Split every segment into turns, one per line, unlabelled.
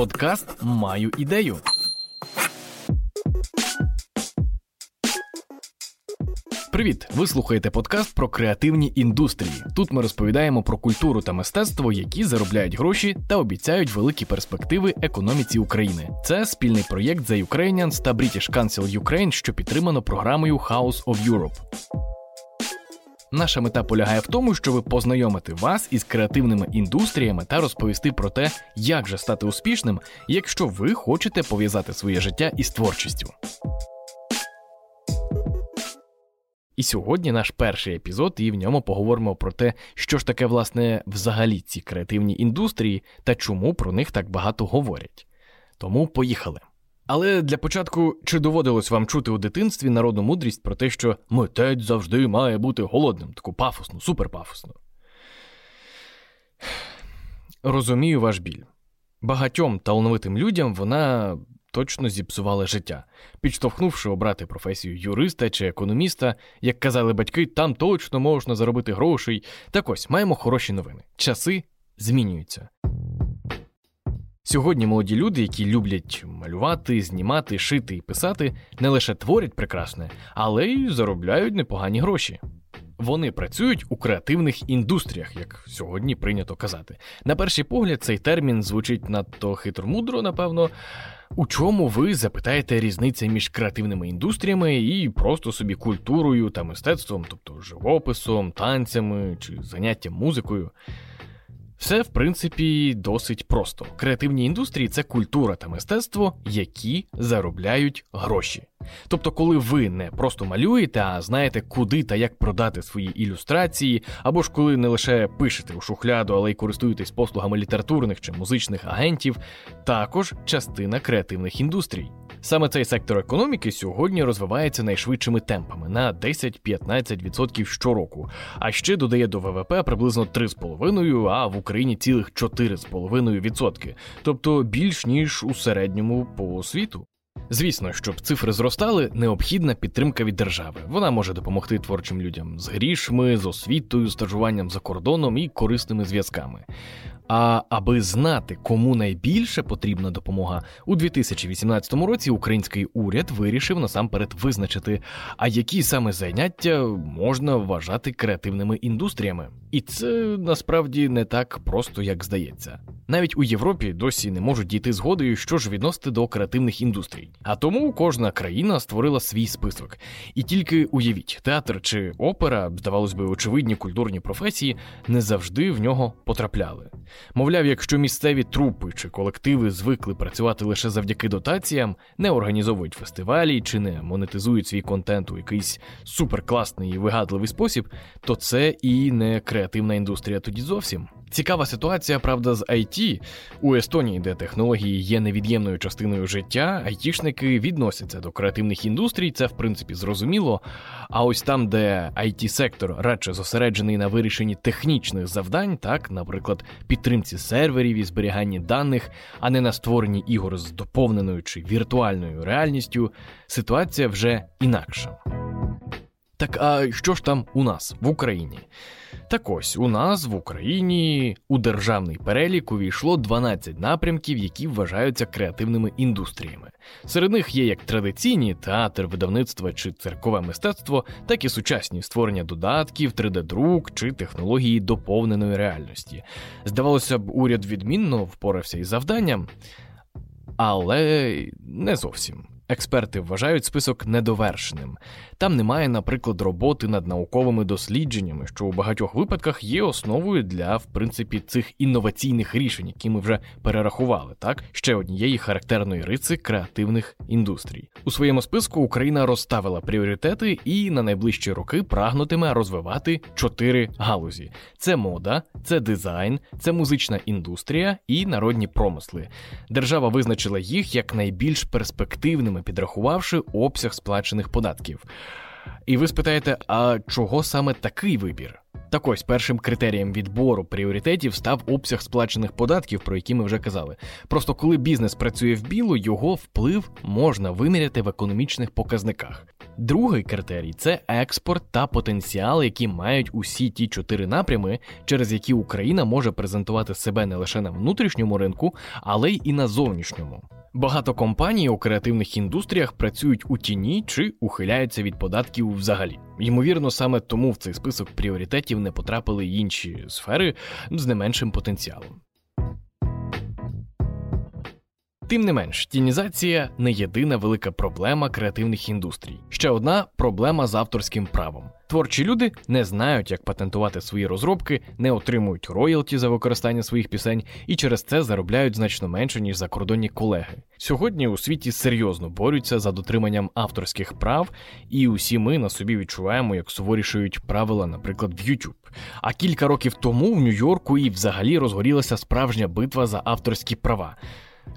Подкаст Маю ідею. Привіт! Ви слухаєте подкаст про креативні індустрії. Тут ми розповідаємо про культуру та мистецтво, які заробляють гроші та обіцяють великі перспективи економіці України. Це спільний проєкт The Ukrainians та British Council Ukraine, що підтримано програмою House of Europe. Наша мета полягає в тому, щоб познайомити вас із креативними індустріями та розповісти про те, як же стати успішним, якщо ви хочете пов'язати своє життя із творчістю. І сьогодні наш перший епізод, і в ньому поговоримо про те, що ж таке, власне, взагалі ці креативні індустрії та чому про них так багато говорять. Тому поїхали. Але для початку, чи доводилось вам чути у дитинстві народну мудрість про те, що митець завжди має бути голодним, таку пафосну, суперпафосну? Розумію ваш біль. Багатьом талановитим людям вона точно зіпсувала життя, підштовхнувши обрати професію юриста чи економіста, як казали батьки, там точно можна заробити грошей. Так ось маємо хороші новини. Часи змінюються. Сьогодні молоді люди, які люблять малювати, знімати, шити і писати, не лише творять прекрасне, але й заробляють непогані гроші. Вони працюють у креативних індустріях, як сьогодні прийнято казати. На перший погляд, цей термін звучить надто хитромудро, напевно. У чому ви запитаєте різниця між креативними індустріями і просто собі культурою та мистецтвом, тобто живописом, танцями чи заняттям музикою? Все, в принципі, досить просто. Креативні індустрії це культура та мистецтво, які заробляють гроші. Тобто, коли ви не просто малюєте, а знаєте, куди та як продати свої ілюстрації, або ж коли не лише пишете у шухляду, але й користуєтесь послугами літературних чи музичних агентів, також частина креативних індустрій. Саме цей сектор економіки сьогодні розвивається найшвидшими темпами на 10-15% щороку, а ще додає до ВВП приблизно 3,5%, а в Україні цілих 4,5%, тобто більш ніж у середньому по світу. Звісно, щоб цифри зростали, необхідна підтримка від держави. Вона може допомогти творчим людям з грішми, з освітою, стажуванням за кордоном і корисними зв'язками. А аби знати, кому найбільше потрібна допомога, у 2018 році український уряд вирішив насамперед визначити, а які саме заняття можна вважати креативними індустріями. І це насправді не так просто, як здається. Навіть у Європі досі не можуть дійти згодою, що ж відносити до креативних індустрій. А тому кожна країна створила свій список. І тільки уявіть, театр чи опера, здавалось би, очевидні культурні професії, не завжди в нього потрапляли. Мовляв, якщо місцеві трупи чи колективи звикли працювати лише завдяки дотаціям, не організовують фестивалі чи не монетизують свій контент у якийсь суперкласний і вигадливий спосіб, то це і не креативна індустрія тоді зовсім. Цікава ситуація, правда, з IT. у Естонії, де технології є невід'ємною частиною життя, айтішники відносяться до креативних індустрій, це в принципі зрозуміло. А ось там, де it сектор радше зосереджений на вирішенні технічних завдань, так, наприклад, підтримці серверів і зберіганні даних, а не на створенні ігор з доповненою чи віртуальною реальністю, ситуація вже інакша. Так а що ж там у нас в Україні? Так ось у нас в Україні у державний перелік увійшло 12 напрямків, які вважаються креативними індустріями. Серед них є як традиційні театр, видавництво чи церкове мистецтво, так і сучасні створення додатків, 3D-друк чи технології доповненої реальності. Здавалося б, уряд відмінно впорався із завданням, але не зовсім. Експерти вважають список недовершеним. Там немає, наприклад, роботи над науковими дослідженнями, що у багатьох випадках є основою для, в принципі, цих інноваційних рішень, які ми вже перерахували. Так, ще однієї характерної риси креативних індустрій. У своєму списку Україна розставила пріоритети і на найближчі роки прагнутиме розвивати чотири галузі: це мода, це дизайн, це музична індустрія і народні промисли. Держава визначила їх як найбільш перспективними, підрахувавши обсяг сплачених податків. І ви спитаєте, а чого саме такий вибір? Так ось першим критерієм відбору пріоритетів став обсяг сплачених податків, про які ми вже казали. Просто коли бізнес працює в білу, його вплив можна виміряти в економічних показниках. Другий критерій це експорт та потенціал, які мають усі ті чотири напрями, через які Україна може презентувати себе не лише на внутрішньому ринку, але й і на зовнішньому. Багато компаній у креативних індустріях працюють у тіні чи ухиляються від податків взагалі. Ймовірно, саме тому в цей список пріоритетів не потрапили інші сфери з не меншим потенціалом. Тим не менш, тінізація не єдина велика проблема креативних індустрій. Ще одна проблема з авторським правом. Творчі люди не знають, як патентувати свої розробки, не отримують роялті за використання своїх пісень і через це заробляють значно менше, ніж закордонні колеги. Сьогодні у світі серйозно борються за дотриманням авторських прав, і усі ми на собі відчуваємо, як суворішують правила, наприклад, в YouTube. А кілька років тому в Нью-Йорку і взагалі розгорілася справжня битва за авторські права.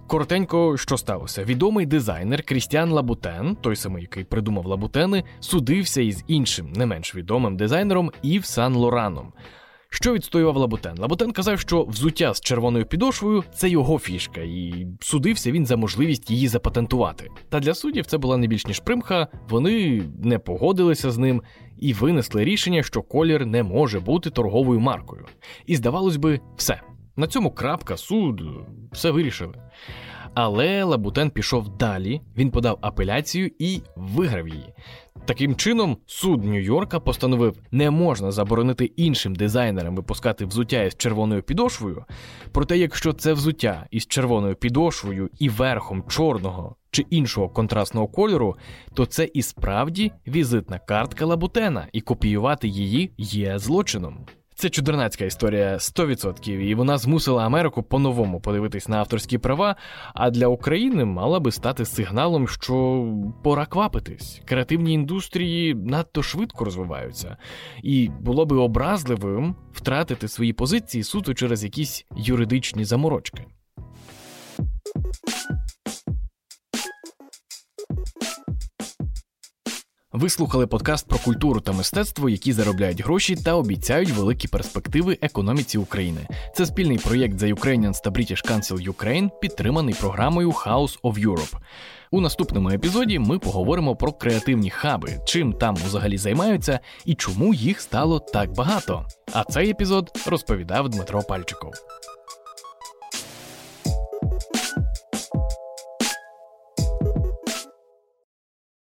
Коротенько, що сталося? Відомий дизайнер Крістіан Лабутен, той самий, який придумав Лабутени, судився із іншим, не менш відомим дизайнером Ів Сан Лораном. Що відстоював Лабутен? Лабутен казав, що взуття з червоною підошвою це його фішка, і судився він за можливість її запатентувати. Та для суддів це була не більш ніж примха, вони не погодилися з ним і винесли рішення, що колір не може бути торговою маркою. І здавалось би, все. На цьому крапка, суд, все вирішили. Але Лабутен пішов далі, він подав апеляцію і виграв її. Таким чином, суд Нью-Йорка постановив, не можна заборонити іншим дизайнерам випускати взуття із червоною підошвою. Проте, якщо це взуття із червоною підошвою і верхом чорного чи іншого контрастного кольору, то це і справді візитна картка Лабутена, і копіювати її є злочином. Це чудернацька історія 100%, і вона змусила Америку по-новому подивитись на авторські права. А для України мала би стати сигналом, що пора квапитись. Креативні індустрії надто швидко розвиваються, і було би образливим втратити свої позиції суто через якісь юридичні заморочки. Ви слухали подкаст про культуру та мистецтво, які заробляють гроші та обіцяють великі перспективи економіці України. Це спільний проєкт The Ukrainians та British Council Ukraine, підтриманий програмою House of Europe. У наступному епізоді ми поговоримо про креативні хаби, чим там взагалі займаються і чому їх стало так багато. А цей епізод розповідав Дмитро Пальчиков.